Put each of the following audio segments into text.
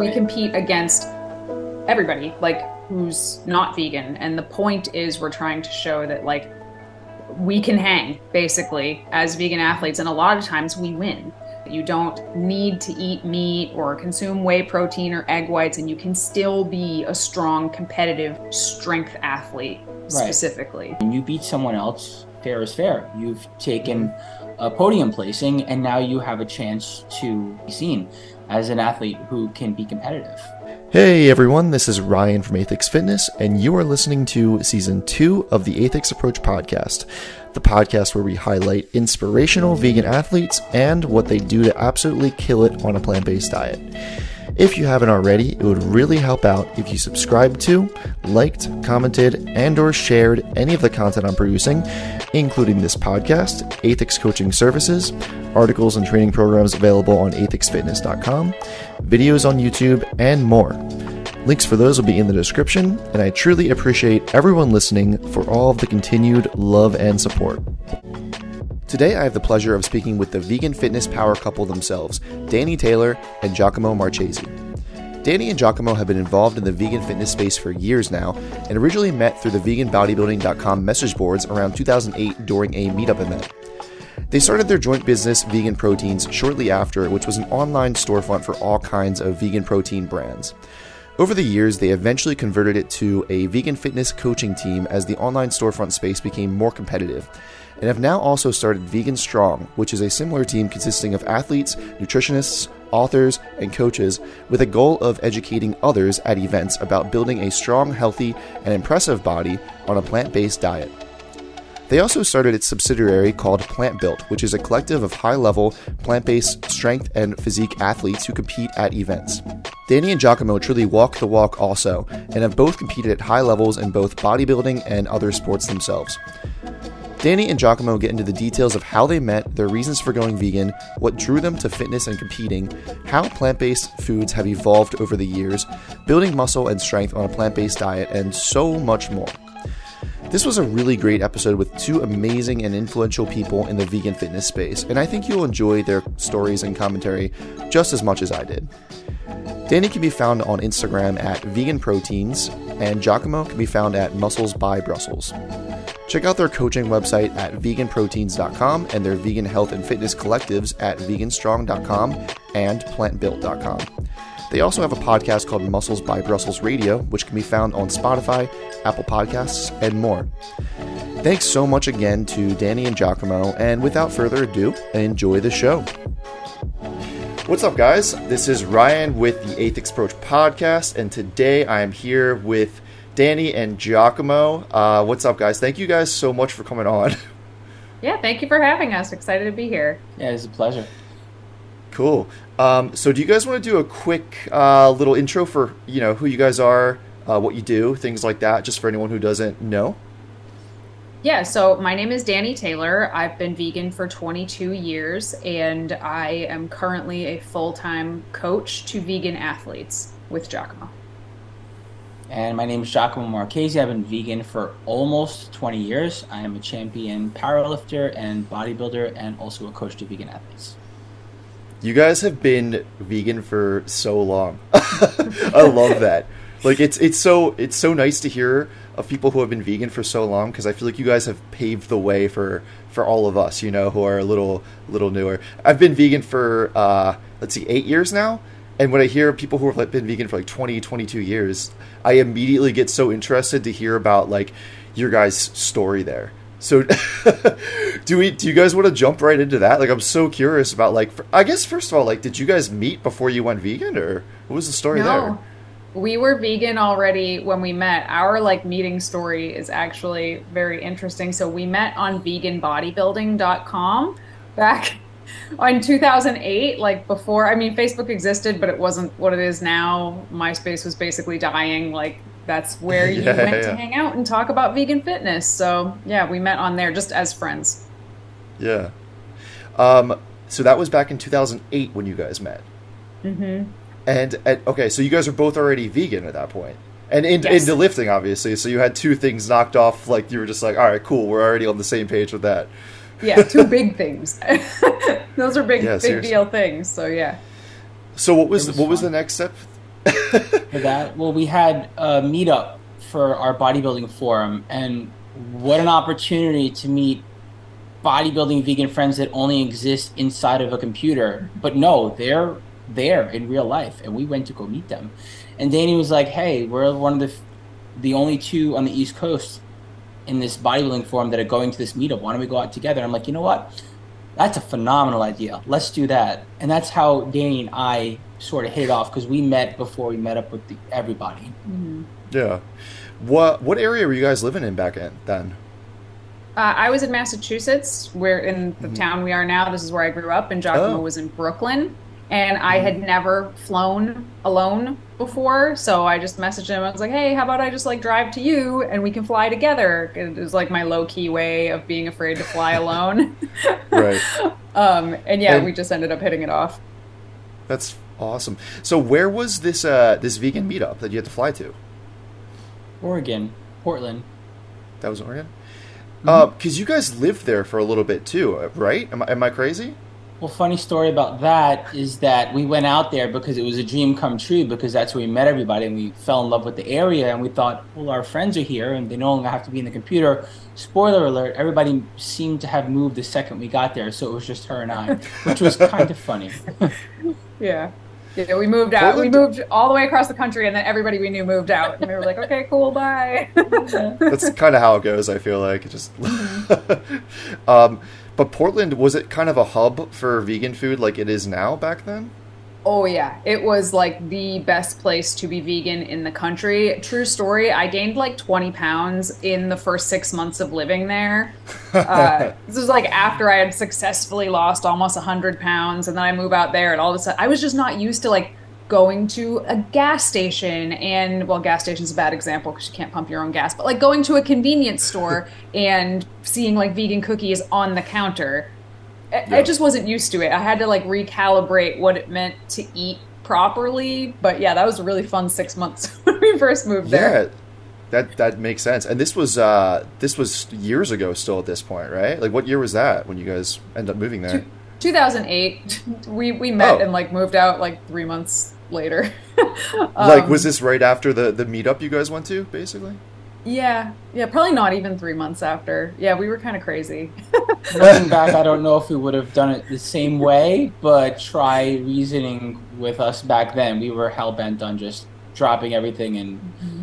we compete against everybody, like who's not vegan. And the point is, we're trying to show that, like, we can hang basically as vegan athletes, and a lot of times we win. You don't need to eat meat or consume whey protein or egg whites, and you can still be a strong, competitive strength athlete specifically. When you beat someone else, fair is fair. You've taken a podium placing, and now you have a chance to be seen as an athlete who can be competitive. Hey everyone, this is Ryan from Aethix Fitness, and you are listening to season two of the Aethix Approach podcast, the podcast where we highlight inspirational vegan athletes and what they do to absolutely kill it on a plant based diet. If you haven't already, it would really help out if you subscribed to, liked, commented, and or shared any of the content I'm producing, including this podcast, Aethix Coaching Services, articles and training programs available on aethixfitness.com, videos on YouTube, and more. Links for those will be in the description, and I truly appreciate everyone listening for all of the continued love and support. Today, I have the pleasure of speaking with the vegan fitness power couple themselves, Dani Taylor and Giacomo Marchese. Dani and Giacomo have been involved in the vegan fitness space for years now and originally met through the veganbodybuilding.com message boards around 2008 during a meetup event. They started their joint business, Vegan Proteins, shortly after, which was an online storefront for all kinds of vegan protein brands. Over the years, they eventually converted it to a vegan fitness coaching team as the online storefront space became more competitive, and have now also started Vegan Strong, which is a similar team consisting of athletes, nutritionists, authors, and coaches with a goal of educating others at events about building a strong, healthy, and impressive body on a plant based diet. They also started its subsidiary called Plantbuilt, which is a collective of high level, plant based strength and physique athletes who compete at events. Dani and Giacomo truly walk the walk also, and have both competed at high levels in both bodybuilding and other sports themselves. Dani and Giacomo get into the details of how they met, their reasons for going vegan, what drew them to fitness and competing, how plant based foods have evolved over the years, building muscle and strength on a plant based diet, and so much more. This was a really great episode with two amazing and influential people in the vegan fitness space, and I think you'll enjoy their stories and commentary just as much as I did. Dani can be found on Instagram at Vegan Proteins, and Giacomo can be found at Muscles by Brussels. Check out their coaching website at veganproteins.com and their vegan health and fitness collectives at veganstrong.com and plantbuilt.com. They also have a podcast called Muscles by Brussels Radio, which can be found on Spotify, Apple Podcasts, and more. Thanks so much again to Dani and Giacomo, and without further ado, enjoy the show. What's up, guys? This is Ryan with the Aethix Approach podcast, and today I am here with Dani and Giacomo. Uh, what's up, guys? Thank you guys so much for coming on. Yeah, thank you for having us. Excited to be here. Yeah, it's a pleasure. Cool. Um, so, do you guys want to do a quick uh, little intro for you know who you guys are, uh, what you do, things like that, just for anyone who doesn't know? Yeah, so my name is Dani Taylor. I've been vegan for 22 years, and I am currently a full time coach to vegan athletes with Giacomo. And my name is Giacomo Marchese. I've been vegan for almost 20 years. I am a champion powerlifter and bodybuilder, and also a coach to vegan athletes. You guys have been vegan for so long. I love that. Like it's it's so it's so nice to hear of people who have been vegan for so long because I feel like you guys have paved the way for for all of us, you know, who are a little little newer. I've been vegan for uh, let's see, eight years now, and when I hear people who have been vegan for like 20, 22 years, I immediately get so interested to hear about like your guys' story there. So, do we? Do you guys want to jump right into that? Like, I'm so curious about like. I guess first of all, like, did you guys meet before you went vegan, or what was the story No, there? we were vegan already when we met. Our like meeting story is actually very interesting. So we met on veganbodybuilding.com back in 2008 like before i mean facebook existed but it wasn't what it is now myspace was basically dying like that's where you Yeah, went yeah. to hang out and talk about vegan fitness so yeah we met on there just as friends Yeah. Um. So that was back in 2008 when you guys met. mm-hmm. And, and okay, so you guys are both already vegan at that point, and in, Yes. into lifting, obviously. So you had two things knocked off. Like you were just like, all right, cool, we're already on the same page with that. yeah two big things those are big Yeah, big seriously. deal things so yeah So what was, was what was the next step? For that? Well, we had a meetup for our bodybuilding forum, and what an opportunity to meet bodybuilding vegan friends that only exist inside of a computer. But no, they're there in real life, and we went to go meet them. And Dani was like, "Hey, we're one of the the only two on the East Coast in this bodybuilding forum that are going to this meetup. Why don't we go out together?" I'm like, "You know what? That's a phenomenal idea. Let's do that." And that's how Dani and I sort of hit it off because we met before we met up with the, everybody. Mm-hmm. Yeah. What what area were you guys living in back in, then? Uh, I was in Massachusetts, where in the mm-hmm. town we are now. This is where I grew up, and Giacomo oh. was in Brooklyn. And I had mm-hmm. never flown alone before, so I just messaged him. I was like, "Hey, how about I just like drive to you and we can fly together?" It was like my low key way of being afraid to fly alone. right. Um, and yeah, and we just ended up hitting it off. That's awesome. So, where was this uh, this vegan meetup that you had to fly to? Oregon, Portland. That was Oregon. Because mm-hmm. uh, you guys lived there for a little bit too, uh, right? Am I, am I crazy? Well, funny story about that is that we went out there because it was a dream come true because that's where we met everybody and we fell in love with the area and we thought, well, our friends are here and they no longer have to be in the computer. Spoiler alert, everybody seemed to have moved the second we got there, so it was just her and I, which was kind of funny. yeah. Yeah, we moved out. Portland? We moved all the way across the country, and then everybody we knew moved out, and we were like, "Okay, cool, bye." That's kind of how it goes. I feel like it just. um, but Portland was it kind of a hub for vegan food, like it is now back then? Oh yeah, it was like the best place to be vegan in the country. True story. I gained like 20 pounds in the first six months of living there. Uh, this was like after I had successfully lost almost 100 pounds, and then I move out there, and all of a sudden I was just not used to like going to a gas station and well gas station's a bad example because you can't pump your own gas but like going to a convenience store and seeing like vegan cookies on the counter yeah. I just wasn't used to it. I had to like recalibrate what it meant to eat properly. But yeah, that was a really fun six months when we first moved there. Yeah, that that makes sense. And this was uh this was years ago still at this point, right? Like what year was that when you guys ended up moving there? 2008. We we met oh. and like moved out like 3 months later. um, like was this right after the the meetup you guys went to basically? Yeah, yeah, probably not even three months after. Yeah, we were kind of crazy. Looking back, I don't know if we would have done it the same way, but try reasoning with us back then. We were hell bent on just dropping everything and mm-hmm.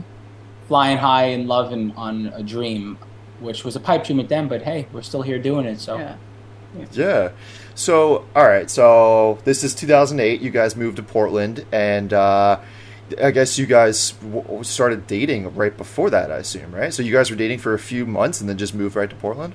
flying high in love and on a dream, which was a pipe dream at them. But hey, we're still here doing it. So yeah. yeah. yeah. So all right. So this is 2008. You guys moved to Portland, and. uh I guess you guys w- started dating right before that, I assume, right? So you guys were dating for a few months and then just moved right to Portland?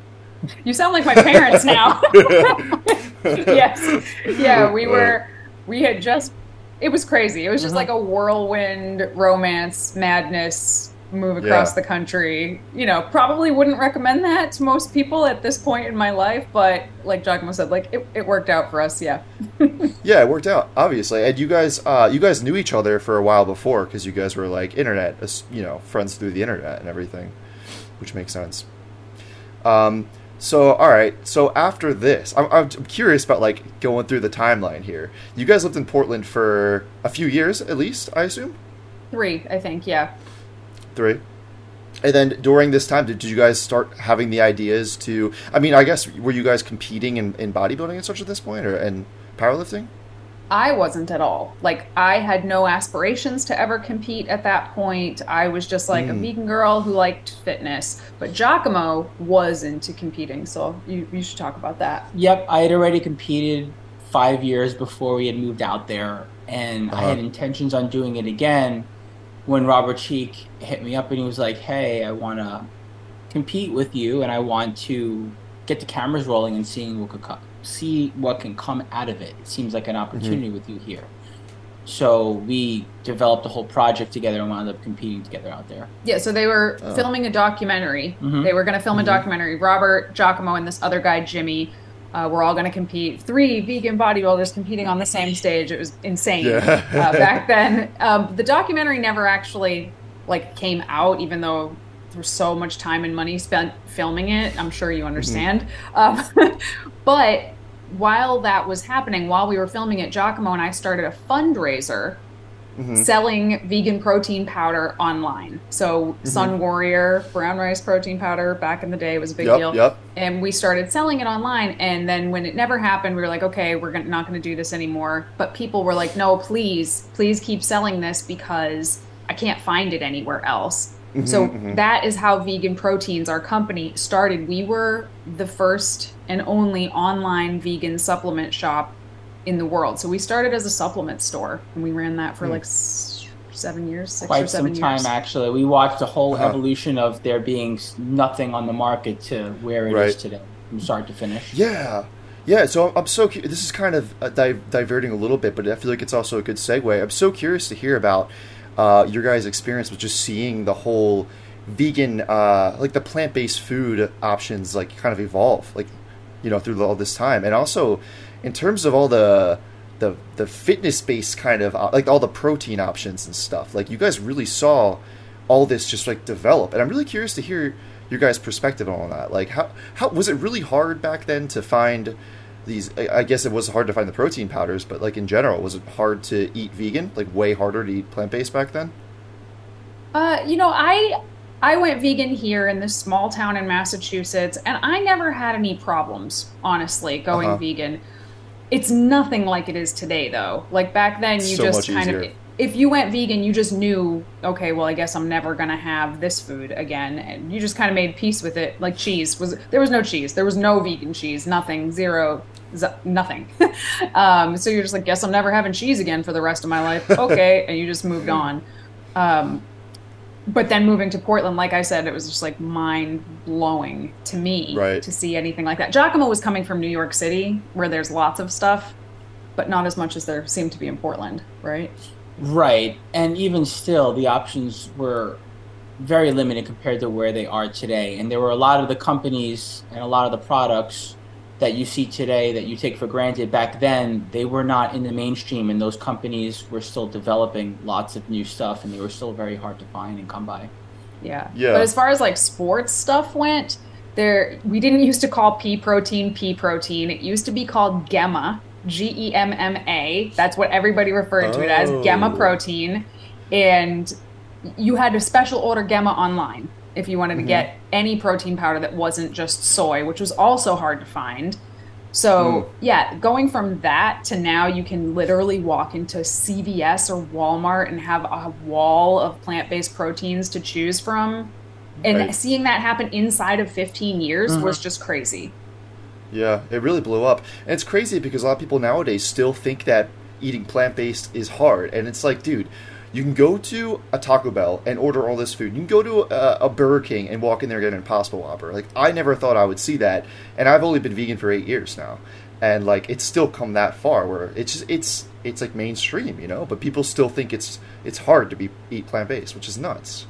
You sound like my parents now. yes. Yeah, we were, we had just, it was crazy. It was just mm-hmm. like a whirlwind romance madness move across yeah. the country. You know, probably wouldn't recommend that to most people at this point in my life, but like Giacomo said, like it, it worked out for us. Yeah. yeah, it worked out obviously. And you guys, uh, you guys knew each other for a while before because you guys were like internet, you know, friends through the internet and everything, which makes sense. Um. So, all right. So after this, I'm, I'm curious about like going through the timeline here. You guys lived in Portland for a few years, at least, I assume. Three, I think. Yeah. Three. And then during this time, did, did you guys start having the ideas to? I mean, I guess were you guys competing in, in bodybuilding and such at this point, or and powerlifting? I wasn't at all. Like I had no aspirations to ever compete at that point. I was just like mm. a vegan girl who liked fitness. But Giacomo was into competing, so you, you should talk about that. Yep, I had already competed five years before we had moved out there, and uh-huh. I had uh-huh. intentions on doing it again when Robert Cheeke hit me up and he was like, "Hey, I want to compete with you, and I want to get the cameras rolling and seeing what could come, see what can come out of it. It seems like an opportunity mm-hmm. with you here." So we developed a whole project together and wound up competing together out there. Yeah, so they were oh. filming a documentary. Mm-hmm. They were going to film mm-hmm. a documentary. Robert, Giacomo, and this other guy, Jimmy, uh, we're all going to compete. Three vegan bodybuilders competing on the same stage. It was insane yeah. uh, back then. Um, the documentary never actually like came out, even though there's so much time and money spent filming it. I'm sure you understand. Mm-hmm. Um, but while that was happening, while we were filming it, Giacomo and I started a fundraiser Mhm. selling vegan protein powder online. So mm-hmm. Sun Warrior brown rice protein powder back in the day was a big Yep, deal. yep. And we started selling it online. And then when it never happened, we were like, okay, we're gonna, not going to do this anymore. But people were like, no, please, please keep selling this because I can't find it anywhere else. Mm-hmm, so mm-hmm. that is how Vegan Proteins, our company, started. We were the first and only online vegan supplement shop in the world. So we started as a supplement store and we ran that for like s- seven years, six or Quite seven some time, actually. We watched the whole Uh-huh. evolution of there being nothing on the market to where it is Right. today, from start to finish. Yeah. Yeah, so I'm- I'm so cu- this is kind of uh, di- diverting a little bit, but I feel like it's also a good segue. I'm so curious to hear about uh, your guys' experience with just seeing the whole vegan, uh, like the plant-based food options, like kind of evolve, like you know, through all this time, and also in terms of all the the the fitness-based kind of uh, like all the protein options and stuff. Like you guys really saw all this just like develop, and I'm really curious to hear your guys' perspective on that. Like, how how was it really hard back then to find these? I I guess it was hard to find the protein powders, but like in general, was it hard to eat vegan? Like way harder to eat plant based back then? Uh, you know, I I went vegan here in this small town in Massachusetts, and I never had any problems, honestly, going Uh-huh. vegan. It's nothing like it is today, though. Like back then, you So just kind easier. of if you went vegan, you just knew, okay, well, I guess I'm never gonna have this food again, and you just kind of made peace with it. Like cheese was there was no cheese, there was no vegan cheese, nothing, zero, z- nothing. um, so you're just like, guess I'm never having cheese again for the rest of my life. Okay, and you just moved on. Um, but then moving to Portland, like I said, it was just like mind blowing to me Right. to see anything like that. Giacomo was coming from New York City, where there's lots of stuff, but not as much as there seemed to be in Portland, right? Right. And even still, the options were very limited compared to where they are today. And there were a lot of the companies and a lot of the products that you see today that you take for granted back then, they were not in the mainstream. And those companies were still developing lots of new stuff and they were still very hard to find and come by. Yeah. Yeah. But as far as like sports stuff went, there we didn't used to call pea protein pea protein. It used to be called Gemma, G E M M A. That's what everybody referred to it as, Oh. Gemma protein. And you had to special order Gemma online if you wanted to mm-hmm. get any protein powder that wasn't just soy, which was also hard to find. So, hmm. yeah, going from that to now, you can literally walk into CVS or Walmart and have a wall of plant based proteins to choose from. And Right. seeing that happen inside of 15 years mm-hmm. was just crazy. Yeah, it really blew up. And it's crazy because a lot of people nowadays still think that eating plant based is hard. And it's like, dude, you can go to a Taco Bell and order all this food. You can go to a, a Burger King and walk in there and get an Impossible Whopper. Like, I never thought I would see that. And I've only been vegan for eight years now. And like, it's still come that far where it's just, it's, it's like mainstream, you know, but people still think it's, it's hard to be eat plant based, which is nuts.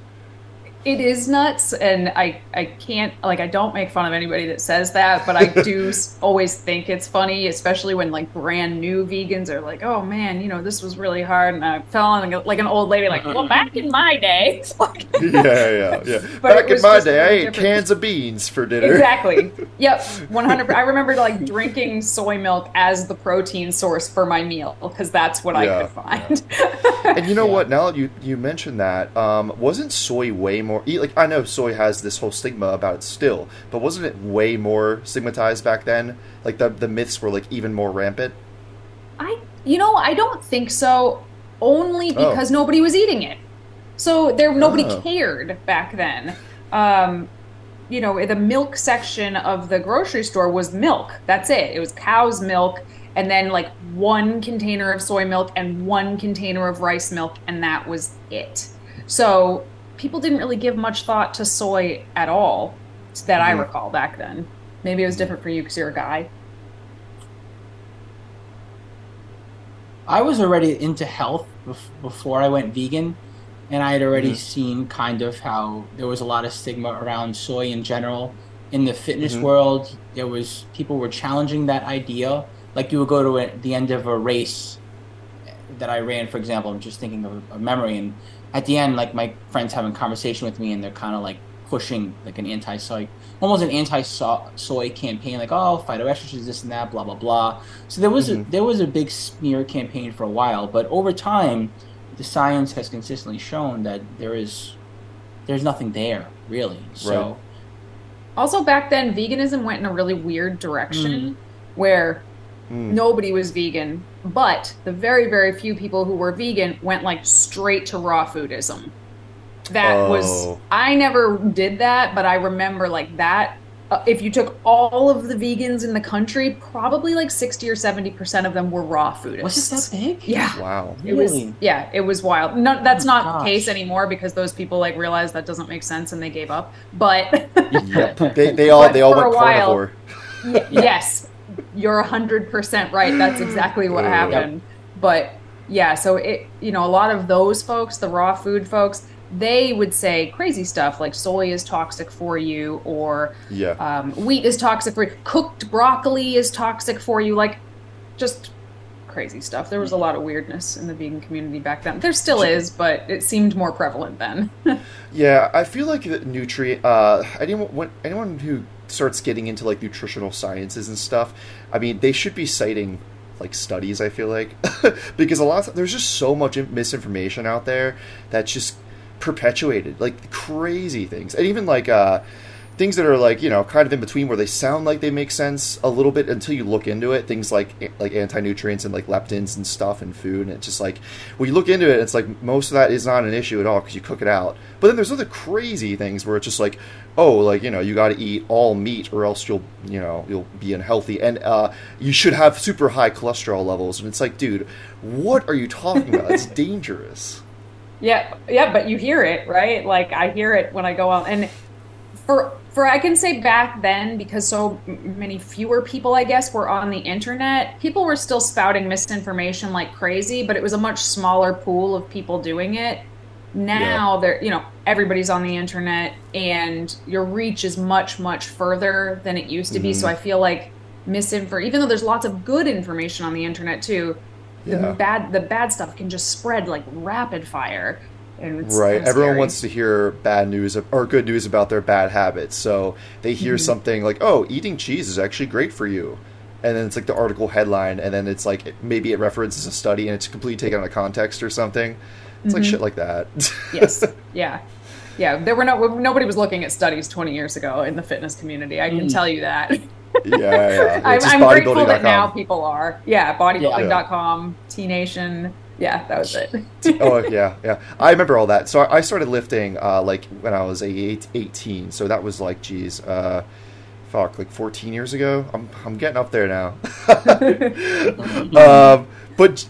It is nuts, and I I can't like I don't make fun of anybody that says that, but I do always think it's funny, especially when like brand new vegans are like, "Oh man, you know this was really hard," and I fell on like an old lady like, "Well, back in my day." Like- yeah, yeah, yeah. Back in my day, I ate different. cans of beans for dinner. exactly. Yep, one hundred. I remember like drinking soy milk as the protein source for my meal because that's what Yeah, I could find. And you know Yeah. what? Now you you mentioned that, um, wasn't soy way more? E- Like I know soy has this whole stigma about it still, but wasn't it way more stigmatized back then? Like the the myths were like even more rampant. I, you know, I don't think so. Only Oh. because nobody was eating it. So there, nobody Oh. cared back then. Um, you know, the milk section of the grocery store was milk. That's it. It was cow's milk, and then like one container of soy milk and one container of rice milk, and that was it. So people didn't really give much thought to soy at all, that I Mhm. recall back then. Maybe it was different for you because you're a guy. I was already into health before I went vegan, and I had already Mhm. seen kind of how there was a lot of stigma around soy in general. In the fitness Mhm. world, there was people were challenging that idea. Like you would go to a, the end of a race that I ran, for example. I'm just thinking of a memory, and at the end, like my friends having a conversation with me, and they're kind of like pushing like an anti-soy, almost an anti-soy campaign, like oh, phytoestrogens, this and that, blah blah blah. So there was a, Mhm. there was a big smear campaign for a while, but over time, the science has consistently shown that there is there's nothing there really. So Right. Also, back then, veganism went in a really weird direction where Mm. nobody was vegan, but the very, very few people who were vegan went like straight to raw foodism. That was, Oh. I never did that, but I remember like that. Uh, if you took all of the vegans in the country, probably like 60 or 70% of them were raw foodists. was it that big? Yeah. Wow. It was yeah, it was wild. No, that's Oh, not gosh. the case anymore because those people like realized that doesn't make sense and they gave up. But Yep. They, they all But they all went a while- carnivore. Yes, you're hundred percent right. That's exactly what happened. But yeah, so it you know a lot of those folks, the raw food folks, they would say crazy stuff like soy is toxic for you, or Yeah. um, wheat is toxic for you, cooked broccoli is toxic for you, like just crazy stuff. There was a lot of weirdness in the vegan community back then. There still is, but it seemed more prevalent then. Yeah, I feel like the nutrient. Uh, anyone when, anyone who starts getting into like nutritional sciences and stuff, I mean, they should be citing like studies. I feel like because a lot of, there's just so much misinformation out there that's just perpetuated, like crazy things, and even like uh, things that are like you know kind of in between where they sound like they make sense a little bit until you look into it. Things like like anti nutrients and like lectins and stuff and food, and it's just like when you look into it, it's like most of that is not an issue at all because you cook it out. But then there's other crazy things where it's just like, oh, like you know, you got to eat all meat or else you'll you know you'll be unhealthy, and uh, you should have super high cholesterol levels. And it's like, dude, what are you talking about? it's dangerous. Yeah, yeah, but you hear it, right? Like I hear it when I go out, and for for I can say back then because so many fewer people, I guess, were on the internet. People were still spouting misinformation like crazy, but it was a much smaller pool of people doing it. Now they're you know everybody's on the internet, and your reach is much much further than it used to be. So mm-hmm. I feel like misinfor even though there's lots of good information on the internet too the bad the bad stuff can just spread like rapid fire right. kinda everyone scary. wants to hear bad news or good news about their bad habits. So they hear Mm-hmm. something like oh eating cheese is actually great for you. And then it's like the article headline and then it's like maybe it references a study and it's completely taken out of context or something. It's like shit like that. Mm-hmm. yes. Yeah. Yeah. There were no nobody was looking at studies 20 years ago in the fitness community. I can tell you that. Yeah yeah. I'm, I'm grateful that now people are. Yeah bodybuilding.com t nation yeah that was it. Oh yeah yeah. I remember all that. So i started lifting uh like when i was eight, 18 so that was like geez uh fuck like 14 years ago? I'm, I'm getting up there now. Um but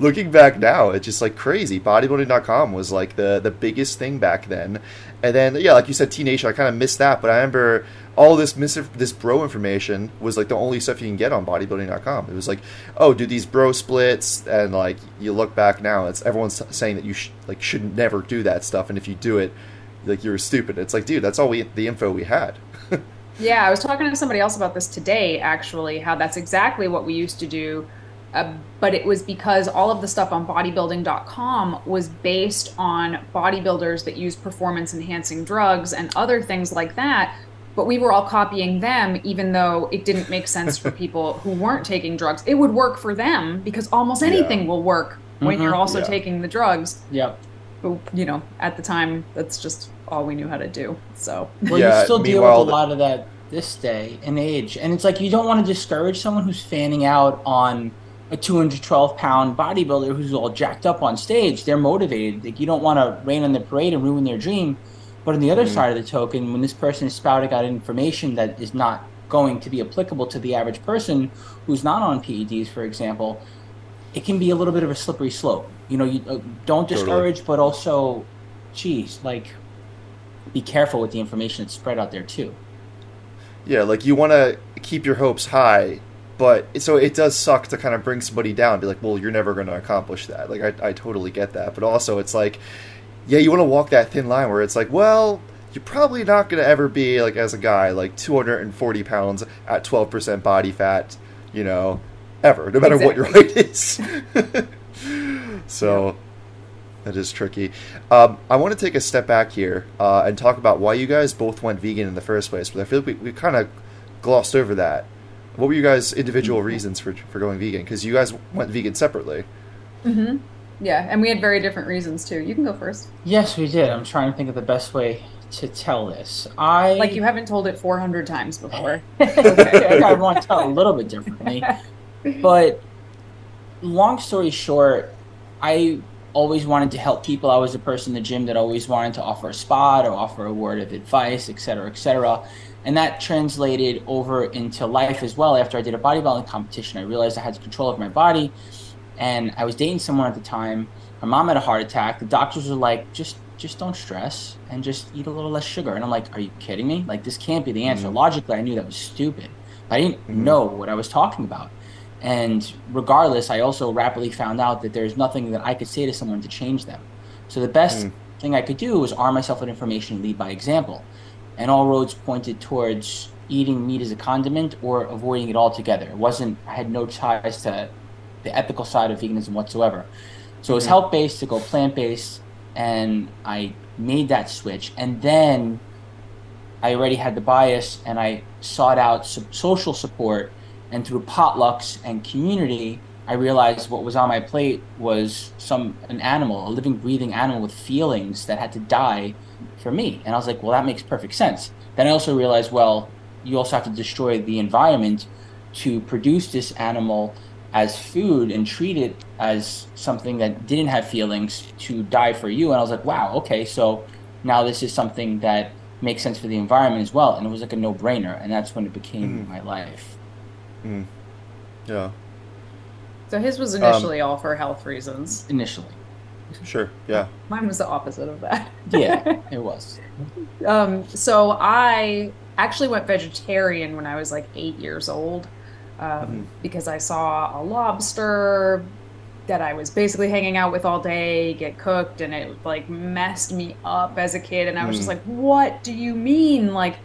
looking back now it's just like crazy. Bodybuilding.com was like the the biggest thing back then. And then yeah like you said teenage i kind of missed that. But i remember all this mis- this bro information was like the only stuff you can get on bodybuilding.com it was like oh do these bro splits and like you look back now it's everyone's saying that you sh- like should never do that stuff and if you do it like you're stupid it's like dude that's all we the info we had Yeah, I was talking to somebody else about this today, actually, how that's exactly what we used to do. Uh, but it was because all of the stuff on bodybuilding.com was based on bodybuilders that use performance enhancing drugs and other things like that. But we were all copying them, even though it didn't make sense for people who weren't taking drugs. It would work for them because almost anything Yeah. will work when Mhm. you're also Yeah. taking the drugs. Yep. But, you know, at the time, that's just all we knew how to do. So. Well, Yeah, you still deal with a the- lot of that this day and age, and it's like you don't want to discourage someone who's fanning out on a 212 pound bodybuilder who's all jacked up on stage. They're motivated. Like you don't want to rain on their parade and ruin their dream. But on the other Mhm. side of the token, when this person is spouting out information that is not going to be applicable to the average person who's not on PEDs, for example, it can be a little bit of a slippery slope. You know, you uh, don't Totally. discourage, but also, geez, like be careful with the information that's spread out there too. Yeah, like you want to keep your hopes high, but so it does suck to kind of bring somebody down. Be like, well, you're never going to accomplish that. Like, I, I totally get that, but also it's like, yeah, you want to walk that thin line where it's like, well, you're probably not going to ever be like as a guy like 240 pounds at 12 percent body fat, you know, ever, no matter what your height is. so. That is tricky. Um, I want to take a step back here uh, and talk about why you guys both went vegan in the first place. But I feel like we, we kind of glossed over that. What were you guys' individual reasons for for going vegan? Because you guys went vegan separately. Yeah, and we had very different reasons too. You can go first. Yes, we did. I'm trying to think of the best way to tell this. I Like you haven't told it 400 times before. okay, I want to tell it a little bit differently. But long story short, I always wanted to help people. I was a person in the gym that always wanted to offer a spot or offer a word of advice, et cetera, et cetera. And that translated over into life as well. After I did a bodybuilding competition, I realized I had control of my body. And I was dating someone at the time. Her mom had a heart attack. The doctors were like, just just don't stress and just eat a little less sugar. And I'm like, are you kidding me? Like this can't be the answer. Mm-hmm. Logically, I knew that was stupid. But I didn't Mhm. know what I was talking about. And regardless, I also rapidly found out that there's nothing that I could say to someone to change them. So the best Mm. thing I could do was arm myself with information, lead by example. And all roads pointed towards eating meat as a condiment or avoiding it altogether. It wasn't, I had no ties to the ethical side of veganism whatsoever. So it was Mhm. health based to go plant based, and I made that switch. And then I already had the bias, and I sought out so- social support. And through potlucks and community, I realized what was on my plate was some an animal, a living, breathing animal with feelings that had to die for me. And I was like, well, that makes perfect sense. Then I also realized, well, you also have to destroy the environment to produce this animal as food and treat it as something that didn't have feelings to die for you. And I was like, wow, okay, so now this is something that makes sense for the environment as well. And it was like a no brainer. And that's when it became Mhm. my life. Mm. Yeah, So his was Um, initially all for health reasons. Initially. sure. Yeah. Mine was the opposite of that. Yeah, it was. Um, so I actually went vegetarian when I was like eight years old um, Mhm. because I saw a lobster that I was basically hanging out with all day get cooked, and it like messed me up as a kid. And I was just Mm. like, "What do you mean? Like,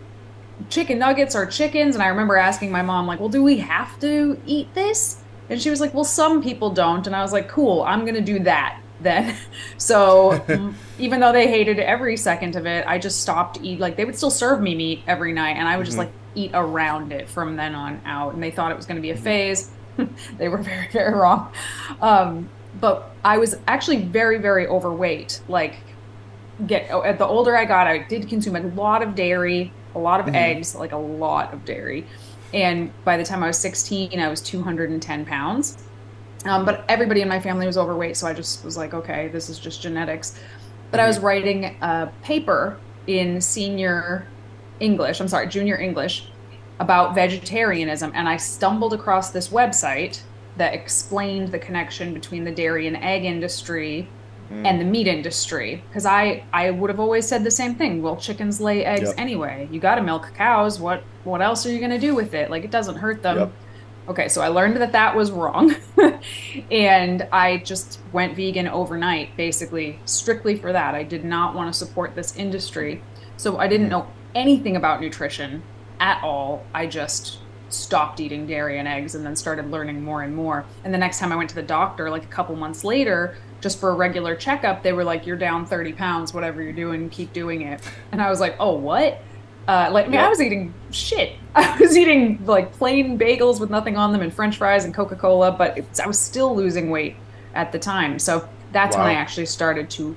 chicken nuggets are chickens?" And I remember asking my mom, like, "Well, do we have to eat this?" And she was like, "Well, some people don't." And I was like, "Cool, I'm gonna do that then." so even though they hated every second of it, I just stopped eat. Like they would still serve me meat every night, and I would just Mhm. like eat around it from then on out. And they thought it was going to be a phase. they were very very wrong. Um, but I was actually very very overweight. Like get oh, at the older I got, I did consume a lot of dairy, a lot of Mhm. eggs, like a lot of dairy. And by the time I was 16, I was 210 pounds. Um, but everybody in my family was overweight, so I just was like, okay, this is just genetics. But I was writing a paper in senior English, I'm sorry, junior English, about vegetarianism, and I stumbled across this website that explained the connection between the dairy and egg industry Mm. and the meat industry because i i would have always said the same thing well chickens lay eggs Yep. anyway you got to milk cows what what else are you going to do with it like it doesn't hurt them Yep. okay so i learned that that was wrong and i just went vegan overnight basically strictly for that i did not want to support this industry so i didn't know anything about nutrition at all i just stopped eating dairy and eggs and then started learning more and more. And the next time i went to the doctor like a couple months later just for a regular checkup they were like you're down 30 pounds whatever you're doing keep doing it. And i was like oh what? Uh, like I, mean, I was eating shit. I was eating like plain bagels with nothing on them and french fries and coca-cola but it's, i was still losing weight at the time. So that's when i actually started to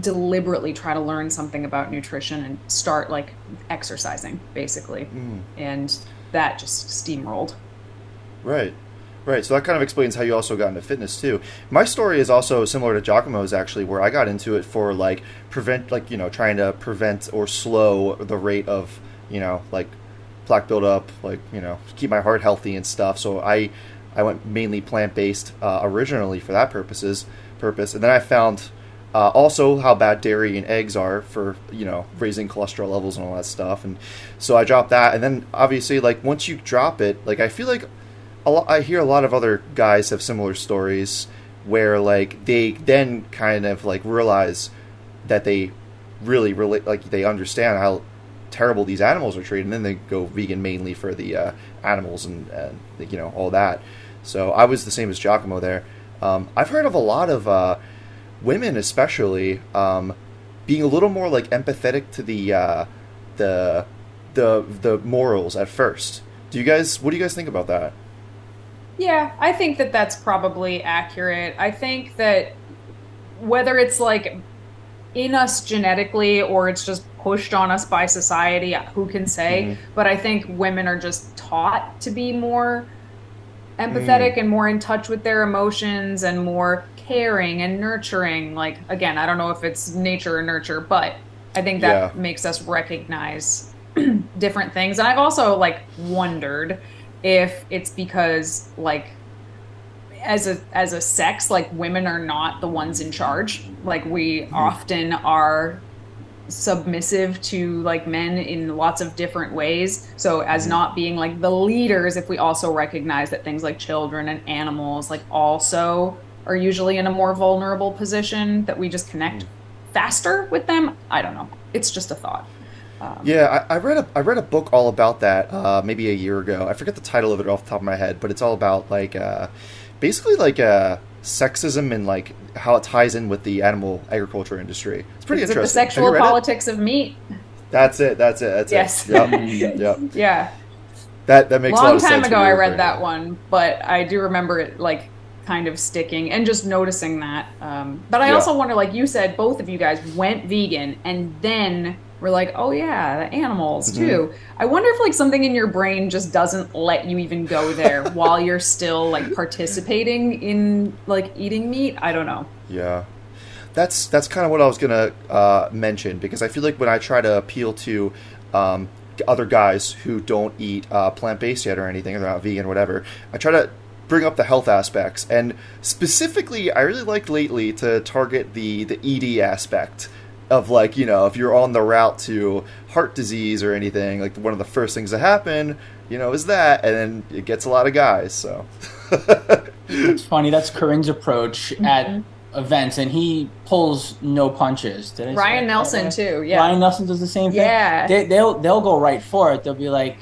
deliberately try to learn something about nutrition and start like exercising basically Mm. and that just steamrolled Right. Right. So that kind of explains how you also got into fitness too. My story is also similar to Giacomo's actually, where I got into it for like prevent, like you know, trying to prevent or slow the rate of you know like plaque buildup, like you know, keep my heart healthy and stuff. So I I went mainly plant based uh, originally for that purposes purpose, and then I found. Uh, also, how bad dairy and eggs are for you know raising cholesterol levels and all that stuff, and so I dropped that. And then obviously, like once you drop it, like I feel like a lot, I hear a lot of other guys have similar stories where like they then kind of like realize that they really really like they understand how terrible these animals are treated. And then they go vegan mainly for the uh, animals and, and you know all that. So i was the same as giacomo there. Um, i've heard of a lot of uh, women especially um, being a little more like empathetic to the uh, the the the morals at first do you guys what do you guys think about that Yeah, I think that that's probably accurate. I think that whether it's like in us genetically or it's just pushed on us by society, who can say? Mm-hmm. But I think women are just taught to be more empathetic mm. and more in touch with their emotions and more caring and nurturing. Like, again, I don't know if it's nature or nurture, but I think that yeah. makes us recognize different things. And I've also like wondered if it's because like as a as a sex like women are not the ones in charge like we mm-hmm. often are submissive to like men in lots of different ways so as mm-hmm. not being like the leaders if we also recognize that things like children and animals like also are usually in a more vulnerable position that we just connect mm. faster with them i don't know it's just a thought um, yeah, I, I, read a I read a book all about that uh, maybe a year ago. I forget the title of it off the top of my head, but it's all about like uh, basically like uh, sexism and like how it ties in with the animal agriculture industry. It's pretty Is interesting. It the sexual politics it? of meat. That's it. That's it. That's yes. it. Yep. yep. Yeah. That that makes long time ago. I read that one, but I do remember it like kind of sticking and just noticing that. Um, but I yeah. also wonder, like you said, both of you guys went vegan and then we're like, oh yeah, the animals mm-hmm. too. I wonder if like something in your brain just doesn't let you even go there while you're still like participating in like eating meat. I don't know. Yeah. That's that's kind of what I was gonna uh, mention because I feel like when I try to appeal to um, other guys who don't eat uh, plant based yet or anything, or they're not vegan, or whatever, I try to bring up the health aspects and specifically, I really like lately to target the the ED aspect of like you know if you're on the route to heart disease or anything like one of the first things that happen you know is that and then it gets a lot of guys so it's funny that's Korin's approach mm-hmm. at events and he pulls no punches Did I ryan nelson too yeah ryan nelson does the same thing yeah they, they'll they'll go right for it they'll be like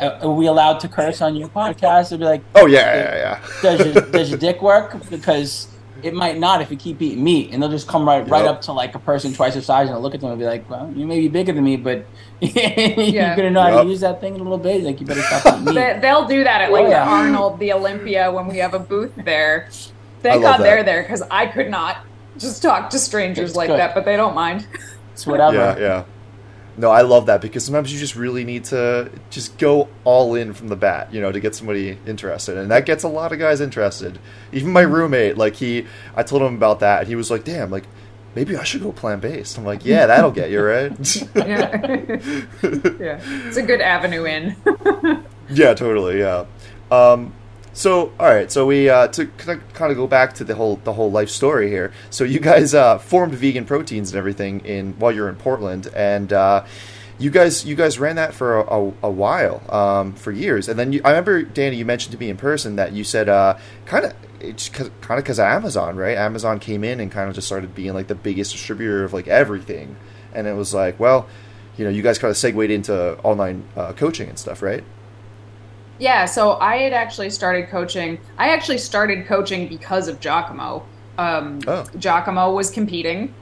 are we allowed to curse on your podcast? They'll be like, "Oh yeah, yeah, yeah." does your does your dick work? Because it might not if you keep eating meat, and they'll just come right right up to like a person twice your size and they'll look at them and be like, "Well, you may be bigger than me, but you're gonna know yep. how to use that thing in a little bit. Like you better stop eating meat." They, will do that at like oh, yeah. the Arnold, the Olympia when we have a booth there. Thank God that. they're there because I could not just talk to strangers it's like good. that, but they don't mind. It's whatever. Yeah, yeah. No, I love that because sometimes you just really need to just go all in from the bat, you know, to get somebody interested, and that gets a lot of guys interested. Even my roommate, like he, I told him about that, and he was like, "Damn, like maybe I should go plant based." I'm like, "Yeah, that'll get you right." yeah, yeah, it's a good avenue in. yeah, totally. Yeah. Um, so, all right. So we uh, to kind of go back to the whole the whole life story here. So you guys uh, formed vegan proteins and everything in while you're in Portland, and uh, you guys you guys ran that for a, a, a while, um, for years. And then you, I remember Dani, you mentioned to me in person that you said kind of it's kind of because of Amazon, right? Amazon came in and kind of just started being like the biggest distributor of like everything, and it was like, well, you know, you guys kind of segued into online uh, coaching and stuff, right? Yeah, so I had actually started coaching. I actually started coaching because of Giacomo. Um, oh. Giacomo was competing,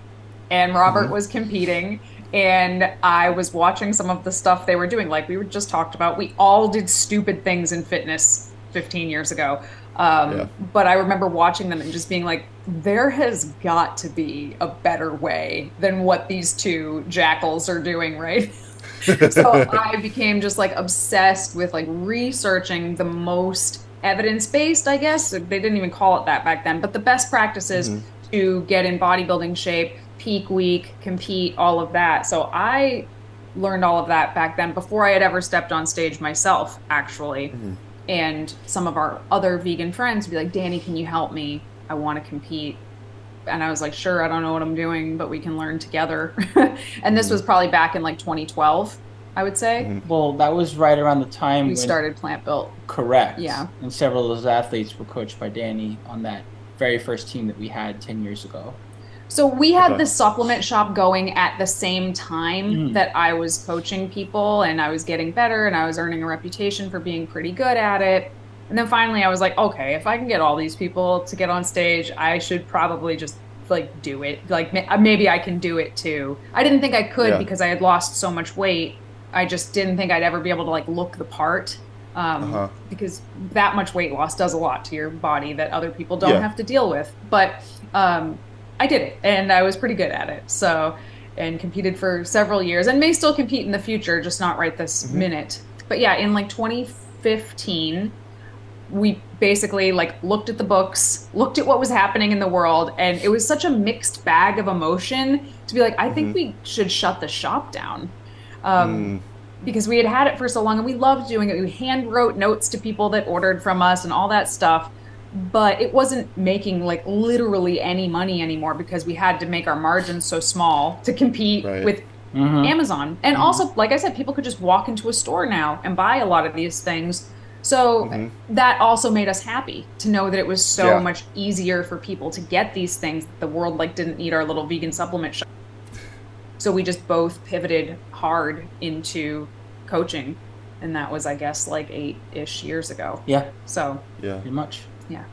and Robert mm-hmm. was competing, and I was watching some of the stuff they were doing. Like we were just talked about, we all did stupid things in fitness 15 years ago. Um, yeah. But I remember watching them and just being like, there has got to be a better way than what these two jackals are doing, right? so I became just like obsessed with like researching the most evidence based, I guess. They didn't even call it that back then, but the best practices mm-hmm. to get in bodybuilding shape, peak week, compete, all of that. So I learned all of that back then before I had ever stepped on stage myself, actually. Mm-hmm. And some of our other vegan friends would be like, Dani, can you help me? I want to compete and I was like, sure, I don't know what I'm doing, but we can learn together. and this was probably back in like 2012, I would say. Mm-hmm. Well, that was right around the time we started Plantbuilt. Correct. Yeah. And several of those athletes were coached by Dani on that very first team that we had 10 years ago. So we had okay. the supplement shop going at the same time mm. that I was coaching people and I was getting better and I was earning a reputation for being pretty good at it. And then finally, I was like, okay, if I can get all these people to get on stage, I should probably just like do it. Like uh, maybe I can do it too. I didn't think I could yeah. because I had lost so much weight. I just didn't think I'd ever be able to like look the part. Um, uh-huh. because that much weight loss does a lot to your body that other people don't yeah. have to deal with. But um, I did it, and I was pretty good at it. So, and competed for several years, and may still compete in the future, just not right this Mm-hmm. minute. But yeah, in like 2015, we basically like looked at the books, looked at what was happening in the world, and it was such a mixed bag of emotion to be like, I think mm-hmm. we should shut the shop down. Um, mm. Because we had had it for so long and we loved doing it. We hand wrote notes to people that ordered from us and all that stuff. But it wasn't making like literally any money anymore because we had to make our margins so small to compete Right. with mm-hmm. Amazon. And mm-hmm. also, like I said, people could just walk into a store now and buy a lot of these things. So that also made us happy to know that it was so Yeah. much easier for people to get these things. that The world like didn't need our little vegan supplement shop. So we just both pivoted hard into coaching, and that was, I guess, like eight-ish years ago. Yeah, So Yeah. pretty much. yeah,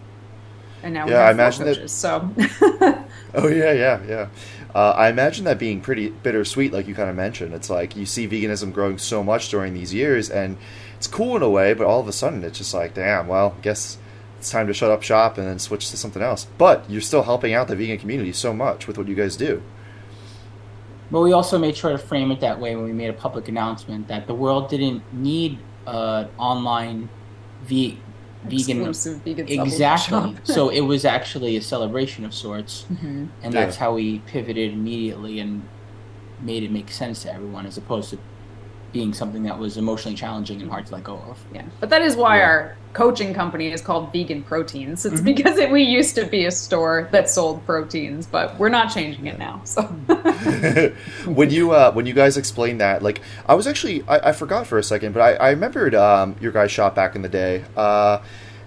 and now Yeah, we I have four imagine that- So Oh yeah, yeah, yeah. Uh, I imagine that being pretty bittersweet, like you kind of mentioned. It's like you see veganism growing so much during these years, and it's cool in a way, but all of a sudden it's just like, damn. Well, I guess it's time to shut up shop and then switch to something else. But you're still helping out the vegan community so much with what you guys do. But we also made sure to frame it that way when we made a public announcement that the world didn't need uh, online ve- vegan vegan exactly. so it was actually a celebration of sorts, Mhm. and Yeah. that's how we pivoted immediately and made it make sense to everyone, as opposed to being something that was emotionally challenging and hard to let go of. Yeah, but that is why Yeah. our coaching company is called Vegan Proteins. Mm-hmm. It's because it, we used to be a store that sold proteins, but we're not changing it now. So when you uh, when you guys explained that, like I was actually I, I forgot for a second, but I, I remembered um, your guys' shop back in the day, uh,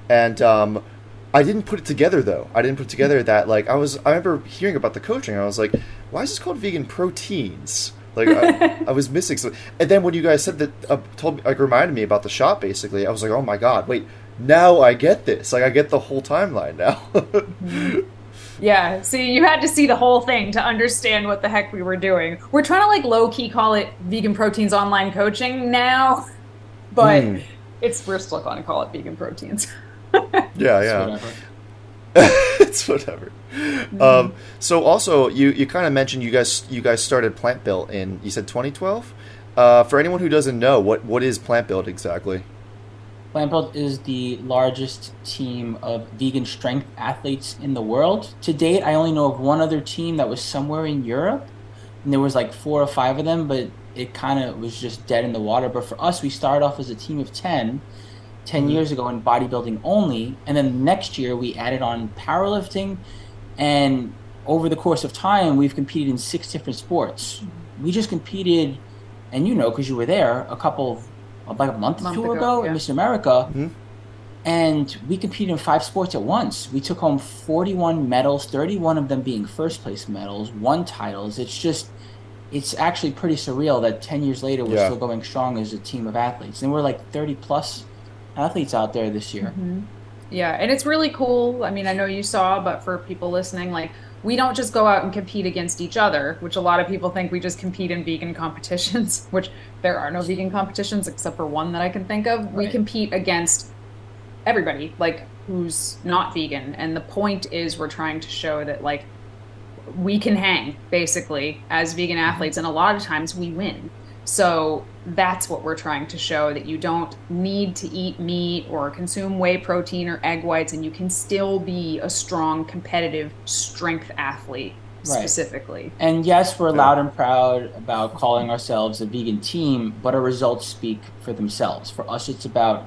and um, I didn't put it together though. I didn't put together that like I was I remember hearing about the coaching. I was like, why is this called vegan proteins? Like I, I was missing some. And then when you guys said that, uh, told me like reminded me about the shop. Basically, I was like, oh my god, wait. Now I get this. Like I get the whole timeline now. yeah, see, you had to see the whole thing to understand what the heck we were doing. We're trying to like low key call it Vegan Proteins Online Coaching now, but Hmm. it's we're still going to call it Vegan Proteins. yeah, yeah. whatever. it's whatever. Um, so also, you, you kind of mentioned you guys you guys started Plantbuilt in you said 2012. Uh, for anyone who doesn't know, what what is Plantbuilt exactly? Plantbuilt is the largest team of vegan strength athletes in the world. To date, I only know of one other team that was somewhere in Europe, and there was like four or five of them, but it kind of was just dead in the water. But for us, we started off as a team of 10, 10 years ago in bodybuilding only, and then next year we added on powerlifting, and over the course of time, we've competed in six different sports. We just competed, and you know, because you were there, a couple of like a month, or Month two ago, ago, yeah. in Mister America, Mhm. and we competed in five sports at once. We took home 41 medals, 31 of them being first place medals, one titles. It's just, it's actually pretty surreal that 10 years later we're Yeah. still going strong as a team of athletes. And we're like 30 plus athletes out there this year. Mm-hmm. Yeah, and it's really cool. I mean, I know you saw, but for people listening, like we don't just go out and compete against each other, which a lot of people think we just compete in vegan competitions, which there are no vegan competitions except for one that I can think of. We compete against everybody, like who's not vegan. And the point is we're trying to show that like we can hang basically as vegan mm-hmm. athletes and a lot of times we win. So that's what we're trying to show that you don't need to eat meat or consume whey protein or egg whites and you can still be a strong competitive strength athlete Right. specifically. And yes, we're loud and proud about calling ourselves a vegan team, but our results speak for themselves. For us, it's about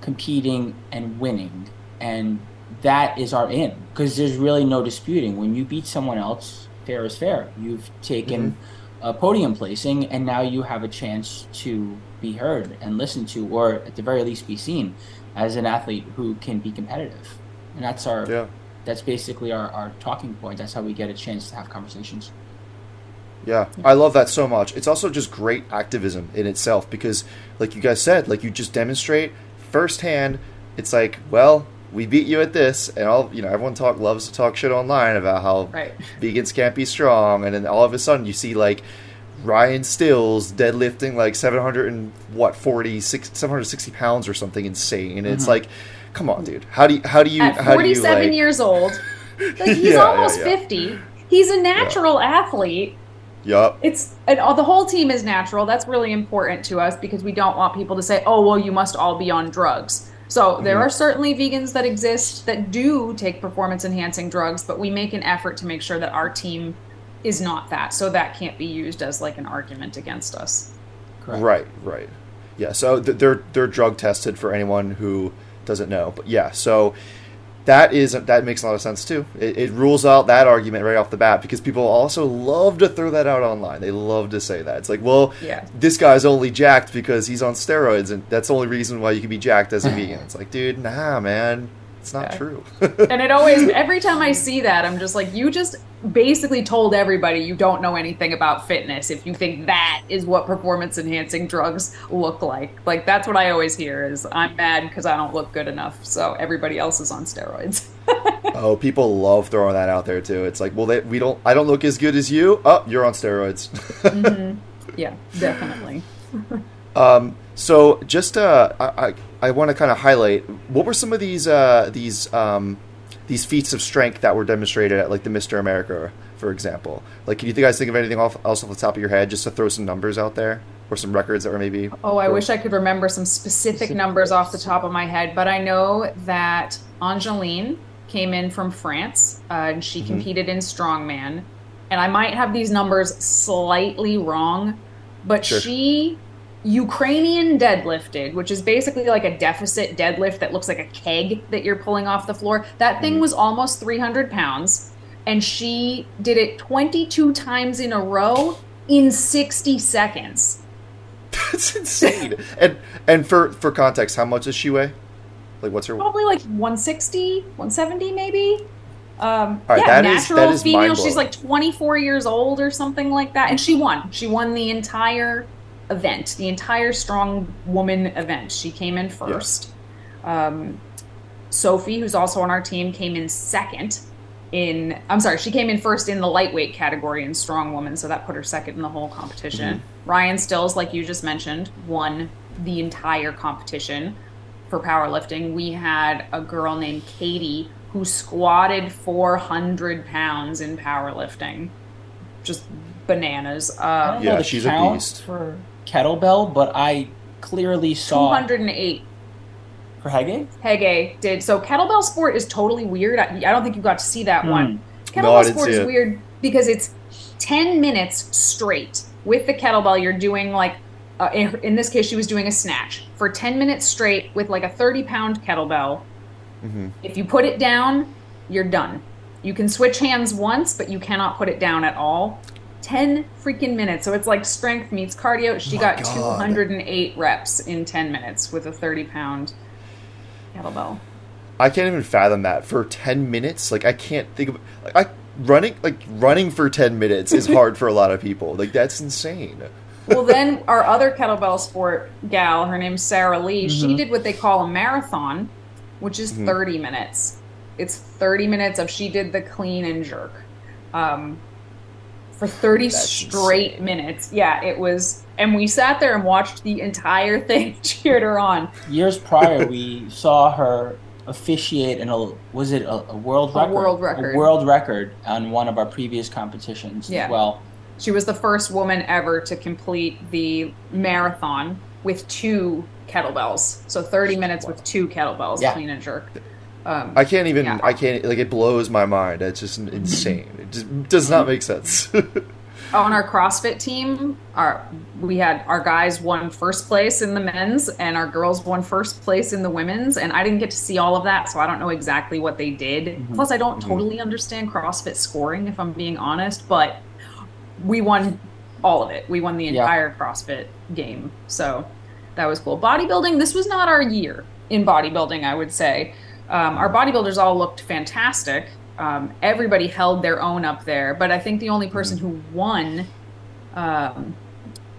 competing and winning. And that is our in because there's really no disputing. When you beat someone else, fair is fair. You've taken mm-hmm. A podium placing, and now you have a chance to be heard and listened to, or at the very least, be seen as an athlete who can be competitive. And that's our Yeah. that's basically our, our talking point. That's how we get a chance to have conversations. Yeah, I love that so much. It's also just great activism in itself because, like you guys said, like you just demonstrate firsthand. It's like, well, we beat you at this, and all you know, everyone talk loves to talk shit online about how Right. vegans can't be strong, and then all of a sudden you see like Ryan Stills deadlifting like seven hundred and what 40, 760 pounds or something insane, and it's mm-hmm. like, come on, dude, how do you how do you At how do you 47 like? years old, like he's Yeah, yeah, almost yeah. 50 he's a natural athlete. Yup. It's and all, the whole team is natural. That's really important to us because we don't want people to say, "Oh, well, you must all be on drugs." So there Mhm. are certainly vegans that exist that do take performance enhancing drugs, but we make an effort to make sure that our team is not that. So that can't be used as like an argument against us. Correct. Right, right. Yeah, so they're they're drug tested for anyone who doesn't know. But yeah, so that is that makes a lot of sense too. It, it rules out that argument right off the bat because people also love to throw that out online. They love to say that. It's like, well, Yeah. this guy's only jacked because he's on steroids, and that's the only reason why you can be jacked as a vegan. It's like, dude, nah, man, it's not Yeah. true. And it always, every time I see that, I'm just like, you just basically told everybody you don't know anything about fitness if you think that is what performance enhancing drugs look like. Like, that's what I always hear is I'm mad because I don't look good enough, so everybody else is on steroids. oh, people love throwing that out there too. It's like, well, they, we don't. I don't look as good as you. Oh, you're on steroids. yeah, definitely. Um, so just uh, I I, I want to kind of highlight what were some of these uh, these um, these feats of strength that were demonstrated at like the Mister America, for example. Like, can you guys think of anything off, else off the top of your head, just to throw some numbers out there or some records that were maybe? Oh, I wish I could remember some specific numbers off the top of my head, but I know that Angeline came in from France uh, and she competed in strongman. And I might have these numbers slightly wrong, but Sure. she Ukrainian deadlifted, which is basically like a deficit deadlift that looks like a keg that you're pulling off the floor. That thing was almost 300 pounds, and she did it 22 times in a row in 60 seconds. That's insane. and and for for context, how much does she weigh? Like, what's her? probably like 160 170 maybe um All right, yeah that is- natural is female she's like 24 years old or something like that and she won she won the entire event the entire strong woman event she came in first um sophie who's also on our team came in second in i'm sorry she came in first in the lightweight category in strong woman so that put her second in the whole competition ryan stills like you just mentioned won the entire competition for powerlifting, we had a girl named Katie who squatted 400 pounds in powerlifting. Just bananas. Uh, Yeah, she's a beast. for kettlebell, but I clearly saw 208. for Hege. Hege did. So kettlebell sport is totally weird. I, I don't think you got to see that Hmm. one. Kettlebell didn't sport is it. weird because it's 10 minutes straight with the kettlebell. You're doing like, uh, in, in this case, she was doing a snatch for 10 minutes straight with like a 30 pound kettlebell. hmm If you put it down, you're done. You can switch hands once, but you cannot put it down at all. 10 freaking minutes. So it's like strength meets cardio. She My got God. 208 reps in 10 minutes with a 30 pound kettlebell. I can't even fathom that for ten minutes. Like, I can't think of like I running like running for ten minutes is hard for a lot of people. Like, that's insane. well, then our other kettlebell sport gal, her name's Sarah Lee, she did what they call a marathon, which is 30 minutes. It's 30 minutes of she did the clean and jerk. Um, for 30 That's straight insane. minutes. Yeah, it was. And we sat there and watched the entire thing, cheered her on. Years prior, we saw her officiate in a was it a, a world A record? world record. A world record on one of our previous competitions Yeah. as well. She was the first woman ever to complete the marathon with two kettlebells. So 30 minutes with two kettlebells, Yeah. clean and jerk. Um, I can't even. Yeah. I can't. Like, it blows my mind. It's just insane. It just does not make sense. on our CrossFit team, our we had our guys won first place in the men's and our girls won first place in the women's and I didn't get to see all of that so I don't know exactly what they did. Plus I don't totally understand CrossFit scoring if I'm being honest, but we won all of it. We won the Yeah. entire CrossFit game. So that was cool. Bodybuilding, this was not our year in bodybuilding, I would say. Um, our bodybuilders all looked fantastic. Um, everybody held their own up there, but I think the only person who won, um,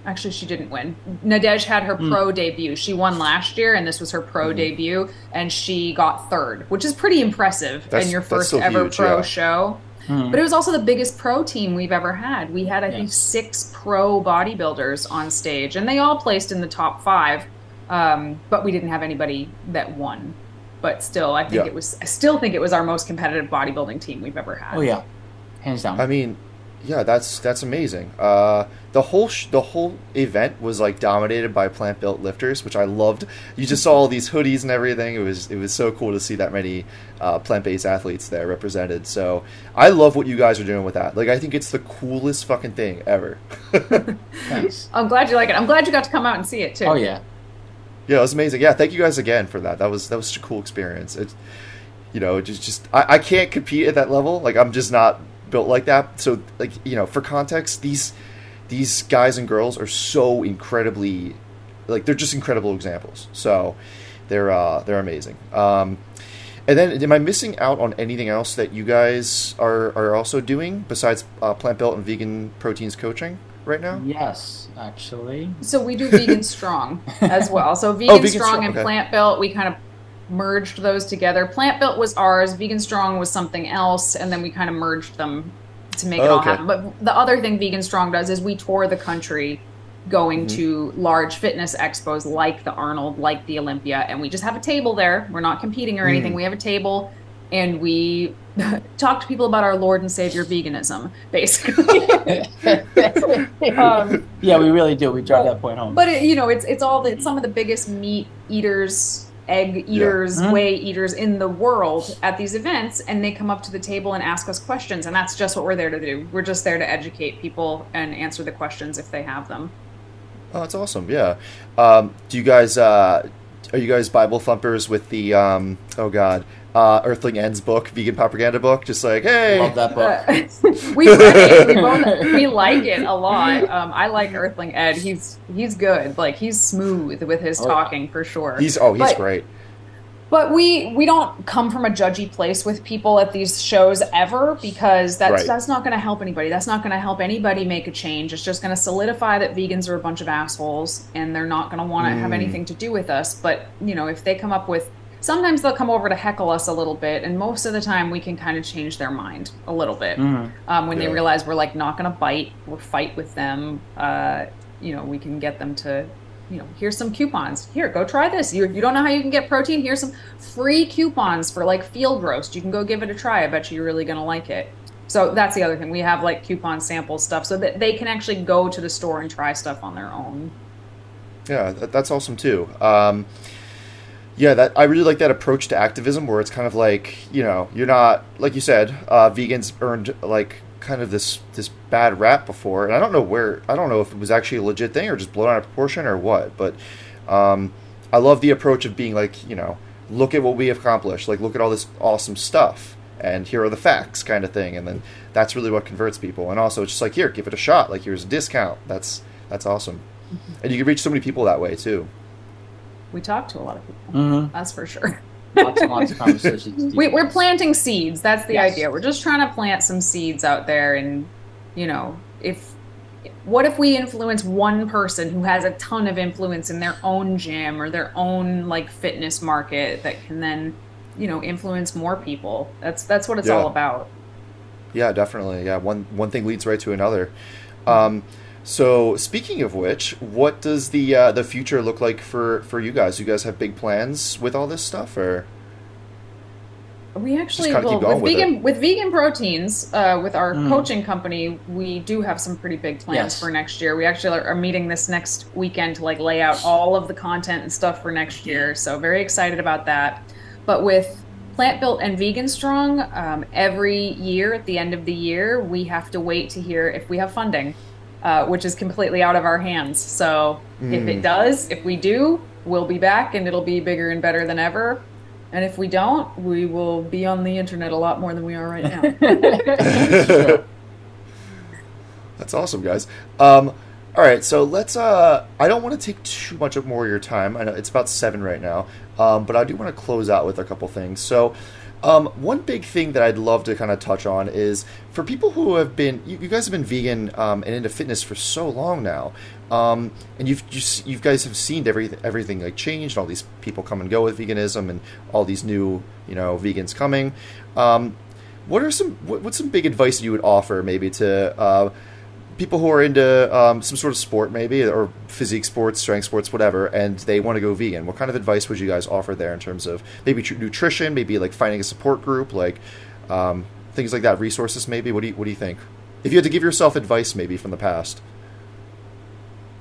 actually, she didn't win. Nadej had her pro debut. She won last year, and this was her pro debut, and she got third, which is pretty impressive That's- in your first so ever huge, pro yeah. show. Hmm. But it was also the biggest pro team we've ever had. We had, I think, six pro bodybuilders on stage, and they all placed in the top five. Um, but we didn't have anybody that won. But still, I think Yeah. it was. I still think it was our most competitive bodybuilding team we've ever had. Oh yeah, hands down. I mean, yeah, that's that's amazing. Uh, the whole sh- the whole event was like dominated by Plantbuilt lifters, which I loved. You just saw all these hoodies and everything. It was it was so cool to see that many uh, plant based athletes there represented. So I love what you guys are doing with that. Like I think it's the coolest fucking thing ever. Thanks. I'm glad you like it. I'm glad you got to come out and see it too. Oh yeah. Yeah, it was amazing. Yeah, thank you guys again for that. That was that was such a cool experience. It, you know, just just I, I can't compete at that level. Like I'm just not built like that. So like you know, for context, these these guys and girls are so incredibly like they're just incredible examples. So they're uh, they're amazing. Um, and then, am I missing out on anything else that you guys are are also doing besides uh, Plantbuilt and vegan proteins coaching right now? Yes, actually. So we do vegan strong as well. So vegan, Oh, Vegan strong, Strong, and okay. plant built, we kind of merged those together. Plantbuilt was ours, vegan strong was something else, and then we kind of merged them to make it Oh, all okay. happen. But the other thing vegan strong does is we tour the country going Mm-hmm. to large fitness expos like the Arnold, like the Olympia, and we just have a table there. We're not competing or Mm. anything. We have a table and we talk to people about our Lord and Savior veganism, basically. um, yeah, we really do. We drive that point home. but it, you know, it's it's all the, it's some of the biggest meat eaters, egg eaters, Mhm. whey eaters in the world at these events, and they come up to the table and ask us questions, and that's just what we're there to do. We're just there to educate people and answer the questions if they have them. Oh, that's awesome. Yeah. Um, do you guys uh, are you guys Bible thumpers with the um, oh god uh, Earthling Ed's book, vegan propaganda book? Just like hey, Love that book. Uh, we read it. We, both, we like it a lot. Um, I like Earthling Ed. He's he's good. Like he's smooth with his Oh, talking for sure. he's oh he's But- great. But we we don't come from a judgy place with people at these shows ever because that's Right. that's not going to help anybody. That's not going to help anybody make a change. It's just going to solidify that vegans are a bunch of assholes and they're not going to want to have Mm. anything to do with us. But you know, if they come up with sometimes they'll come over to heckle us a little bit, and most of the time we can kind of change their mind a little bit Mhm. um, when Yeah. they realize we're like not going to bite or fight with them. Uh, you know, we can get them to, you know, here's some coupons. Here, go try this. You, you don't know how you can get protein? Here's some free coupons for like field roast. You can go give it a try. I bet you you're really going to like it. So that's the other thing. We have like coupon sample stuff so that they can actually go to the store and try stuff on their own. Yeah, that, that's awesome too. Um, yeah, that I really like that approach to activism, where it's kind of like you know you're not like you said, uh, vegans earned like kind of this this bad rap before, and I don't know where I don't know if it was actually a legit thing or just blown out of proportion or what, but um, I love the approach of being like you know look at what we accomplished, like look at all this awesome stuff, and here are the facts, kind of thing, and then that's really what converts people, and also it's just like here, give it a shot, like here's a discount, that's that's awesome, and you can reach so many people that way too. We talk to a lot of people. Mhm. That's for sure. Lots and lots of conversations. we, we're planting seeds that's the Yes. idea we're just trying to plant some seeds out there and you know if what if we influence one person who has a ton of influence in their own gym or their own like fitness market that can then you know influence more people that's that's what it's Yeah. all about Yeah, definitely. Yeah, one one thing leads right to another. Um, so speaking of which, what does the uh, the future look like for for you guys? You guys have big plans with all this stuff, or We actually kinda well, keep going with with vegan with vegan proteins uh, with our Mm. coaching company, we do have some pretty big plans Yes. for next year. We actually are, are meeting this next weekend to like lay out all of the content and stuff for next year. So very excited about that. But with Plantbuilt and Vegan Strong, um, every year at the end of the year, we have to wait to hear if we have funding, uh, which is completely out of our hands. So if it does, if we do, we'll be back and it'll be bigger and better than ever. And if we don't, we will be on the internet a lot more than we are right now. that's awesome, guys. Um, all right, so let's. Uh, I don't want to take too much of more of your time. I know it's about seven right now, um, but I do want to close out with a couple things. So. Um, one big thing that I'd love to kind of touch on is for people who have been, you, you guys have been vegan um, and into fitness for so long now, um, and you've you, you guys have seen everything everything like change, and all these people come and go with veganism, and all these new you know vegans coming. Um, what are some what, what's some big advice you would offer maybe to uh, people who are into um, some sort of sport maybe or physique sports strength sports whatever and they want to go vegan what kind of advice would you guys offer there in terms of maybe tr- nutrition maybe like finding a support group like um, things like that, resources maybe. What do you what do you think? If you had to give yourself advice, maybe from the past.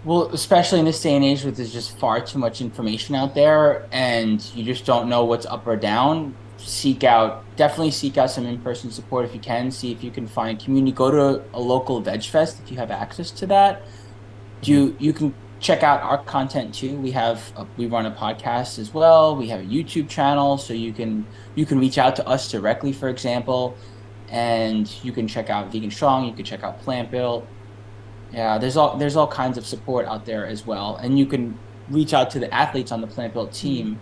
Well, especially in this day and age, where there's just far too much information out there, and you just don't know what's up or down. Seek out, definitely seek out some in-person support if you can. See if you can find community. Go to a local veg fest if you have access to that. You you can check out our content too. We have a, we run a podcast as well. We have a YouTube channel, so you can you can reach out to us directly, for example, and you can check out Vegan Strong. You can check out Plantbuilt. Yeah, there's all there's all kinds of support out there as well, and you can reach out to the athletes on the Plantbuilt team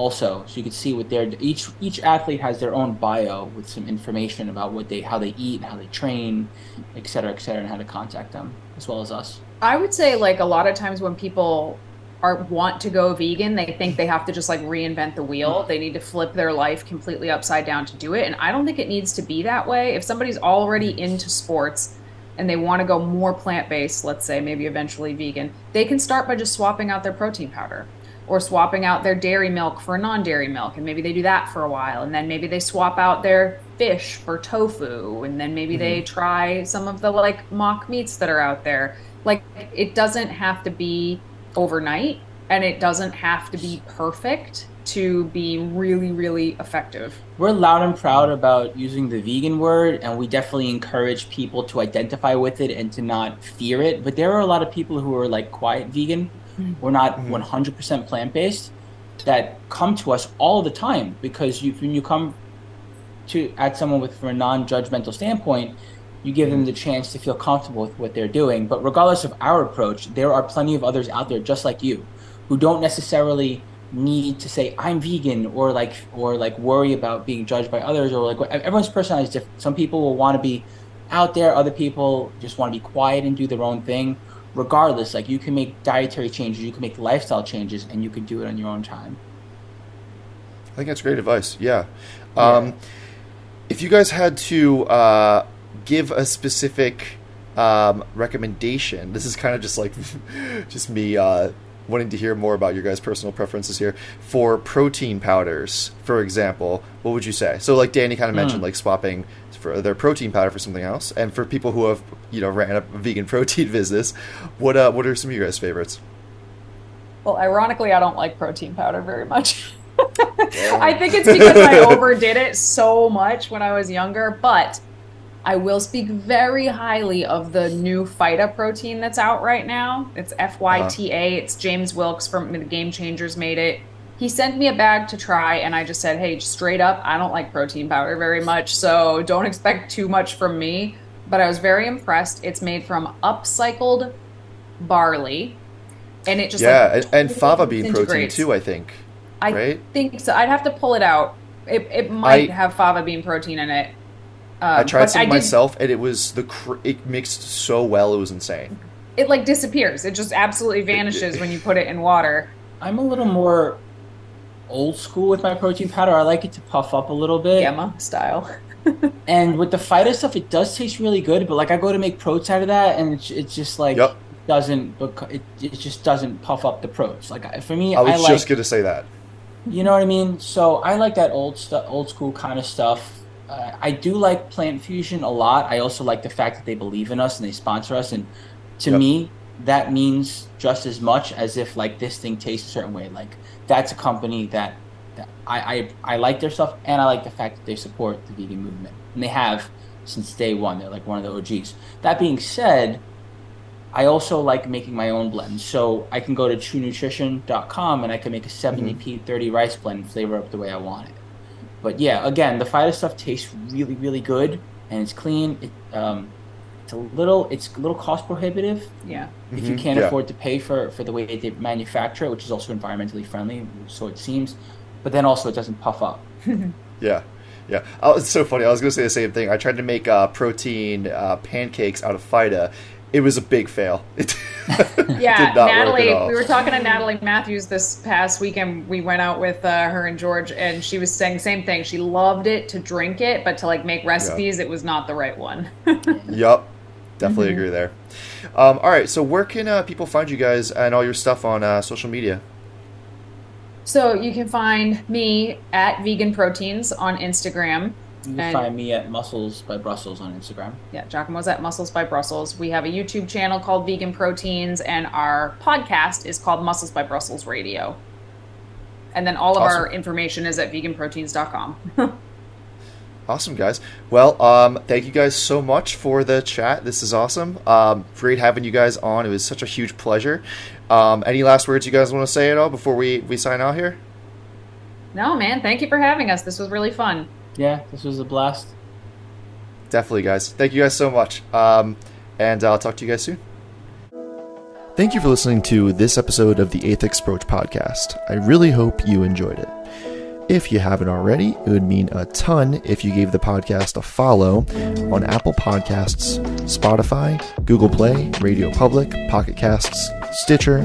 also, so you can see what their each each athlete has their own bio with some information about what they how they eat, how they train, et cetera, et cetera, and how to contact them as well as us. I would say like a lot of times when people are want to go vegan, they think they have to just like reinvent the wheel. They need to flip their life completely upside down to do it, and I don't think it needs to be that way. If somebody's already into sports and they want to go more plant-based, let's say maybe eventually vegan, they can start by just swapping out their protein powder or swapping out their dairy milk for non-dairy milk and maybe they do that for a while and then maybe they swap out their fish for tofu and then maybe mm-hmm. they try some of the like mock meats that are out there like it doesn't have to be overnight and it doesn't have to be perfect to be really, really effective. We're loud and proud about using the vegan word, and we definitely encourage people to identify with it and to not fear it. But there are a lot of people who are like quiet vegan, or not mm-hmm. 100% plant based, that come to us all the time because you, when you come to at someone with from a non-judgmental standpoint, you give them the chance to feel comfortable with what they're doing. But regardless of our approach, there are plenty of others out there just like you who don't necessarily need to say I'm vegan or like or like worry about being judged by others or like everyone's personality is different. Some people will want to be out there, other people just want to be quiet and do their own thing. Regardless, like you can make dietary changes, you can make lifestyle changes, and you can do it on your own time. I think that's great advice. Yeah. yeah. Um, if you guys had to uh, give a specific um, recommendation, this is kind of just like just me uh, wanting to hear more about your guys' personal preferences here for protein powders, for example, what would you say? So, like Dani kind of mentioned, mm. like swapping for their protein powder for something else, and for people who have you know ran a vegan protein business, what uh, what are some of your guys' favorites? Well, ironically, I don't like protein powder very much. I think it's because I overdid it so much when I was younger, but I will speak very highly of the new Fyta protein that's out right now. It's FYTA. Uh-huh. It's James Wilks from the Game Changers made it. He sent me a bag to try, and I just said, hey, straight up, I don't like protein powder very much, so don't expect too much from me. But I was very impressed. It's made from upcycled barley, and it just yeah, like, and, and fava bean protein too. I think. I right? think so. I'd have to pull it out. It, it might I, have fava bean protein in it. Um, I tried some I myself, did, and it was the cr- it mixed so well, it was insane. It like disappears. It just absolutely vanishes when you put it in water. I'm a little more old school with my protein powder. I like it to puff up a little bit, Gamma style. and with the Fyta stuff, it does taste really good. But like I go to make protes out of that, and it's, it's just like yep. doesn't it, it just doesn't puff up the protes. Like for me, I was I just gonna say that. You know what I mean? So I like that old stuff, old school kind of stuff uh, I do like Plant Fusion a lot. I also like the fact that they believe in us and they sponsor us. And to yep. me, that means just as much as if like this thing tastes a certain way. Like that's a company that, that I, I I like their stuff, and I like the fact that they support the vegan movement, and they have since day one. They're like one of the OGs. That being said, I also like making my own blends. So I can go to truenutrition.com and I can make a 70p mm-hmm. 30 rice blend flavor up the way I want it but yeah, again, the Fyta stuff tastes really, really good, and it's clean. It, um, it's a little, it's a little cost prohibitive. Yeah. If mm-hmm. you can't yeah. afford to pay for for the way they manufacture it, which is also environmentally friendly, so it seems, but then also it doesn't puff up. yeah. Yeah, oh, it's so funny. I was going to say the same thing. I tried to make uh, protein uh, pancakes out of Fyta. it was a big fail. yeah, Natalie. We were talking to Natalie Matthews this past weekend. We went out with uh, her and George, and she was saying the same thing. She loved it to drink it, but to like make recipes, yeah. it was not the right one. yep, definitely mm-hmm. agree there. Um, all right, so where can uh, people find you guys and all your stuff on uh, social media? So you can find me at Vegan Proteins on Instagram. You can And- find me at Muscles by Brussels on Instagram. Yeah, Giacomo's at Muscles by Brussels. We have a YouTube channel called Vegan Proteins, and our podcast is called Muscles by Brussels Radio. And then all of our information is at veganproteins.com. Awesome, guys. Well, um, thank you guys so much for the chat. This is awesome. Um, great having you guys on. It was such a huge pleasure. Um, any last words you guys want to say at all before we, we sign out here? no, man, thank you for having us. This was really fun. Yeah, this was a blast. Definitely, guys. Thank you guys so much. Um, and I'll talk to you guys soon. Thank you for listening to this episode of the Athex Approach podcast. I really hope you enjoyed it. If you haven't already, it would mean a ton if you gave the podcast a follow on Apple Podcasts, Spotify, Google Play, Radio Public, Pocket Casts, Stitcher,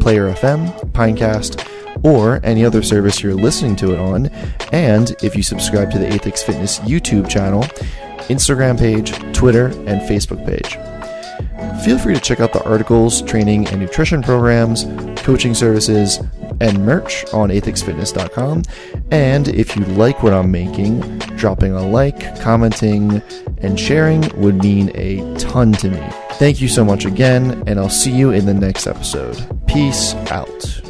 Player FM, Pinecast, or any other service you're listening to it on, and if you subscribe to the Athex Fitness YouTube channel, Instagram page, Twitter, and Facebook page. Feel free to check out the articles, training and nutrition programs, coaching services, and merch on athexfitness.com. And if you like what I'm making, dropping a like, commenting, and sharing would mean a ton to me. Thank you so much again, and I'll see you in the next episode. Peace out.